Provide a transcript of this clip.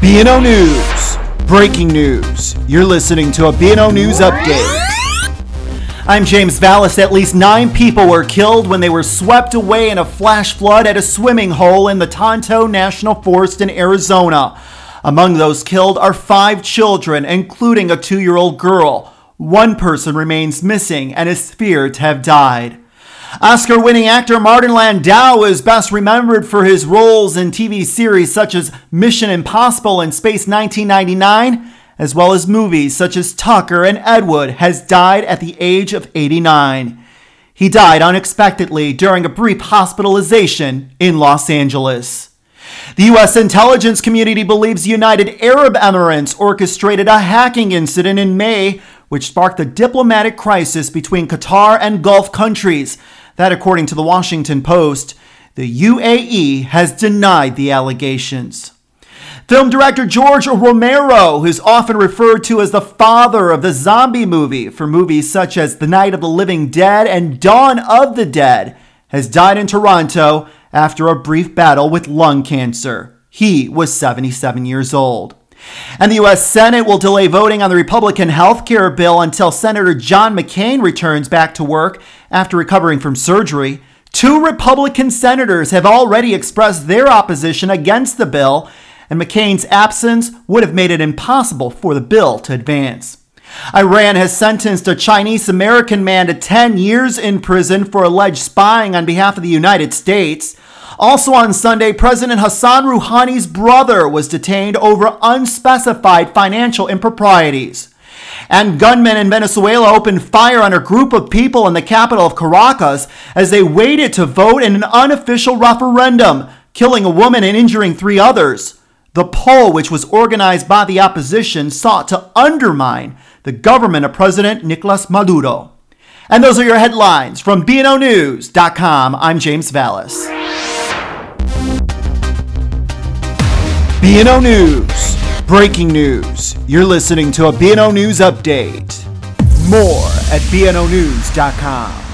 BNO News. Breaking news. You're listening to a BNO News update. I'm James Vallis. At least nine people were killed when they were swept away in a flash flood at a swimming hole in the Tonto National Forest in Arizona. Among those killed are five children, including a two year old girl. One person remains missing and is feared to have died. Oscar winning actor Martin Landau is best remembered for his roles in TV series such as Mission Impossible and Space 1999, as well as movies such as Tucker and Ed Wood, has died at the age of 89. He died unexpectedly during a brief hospitalization in Los Angeles. The U.S. intelligence community believes United Arab Emirates orchestrated a hacking incident in May, which sparked a diplomatic crisis between Qatar and Gulf countries. That, according to the Washington Post, the UAE has denied the allegations. Film director George Romero, who's often referred to as the father of the zombie movie for movies such as The Night of the Living Dead and Dawn of the Dead, has died in Toronto after a brief battle with lung cancer. He was 77 years old. And the U.S. Senate will delay voting on the Republican health care bill until Senator John McCain returns back to work after recovering from surgery. Two Republican senators have already expressed their opposition against the bill, and McCain's absence would have made it impossible for the bill to advance. Iran has sentenced a Chinese American man to 10 years in prison for alleged spying on behalf of the United States. Also on Sunday, President Hassan Rouhani's brother was detained over unspecified financial improprieties. And gunmen in Venezuela opened fire on a group of people in the capital of Caracas as they waited to vote in an unofficial referendum, killing a woman and injuring three others. The poll, which was organized by the opposition, sought to undermine the government of President Nicolas Maduro. And those are your headlines from BNONews.com. I'm James Vallis. BNO News. Breaking news. You're listening to a BNO News update. More at BNONews.com.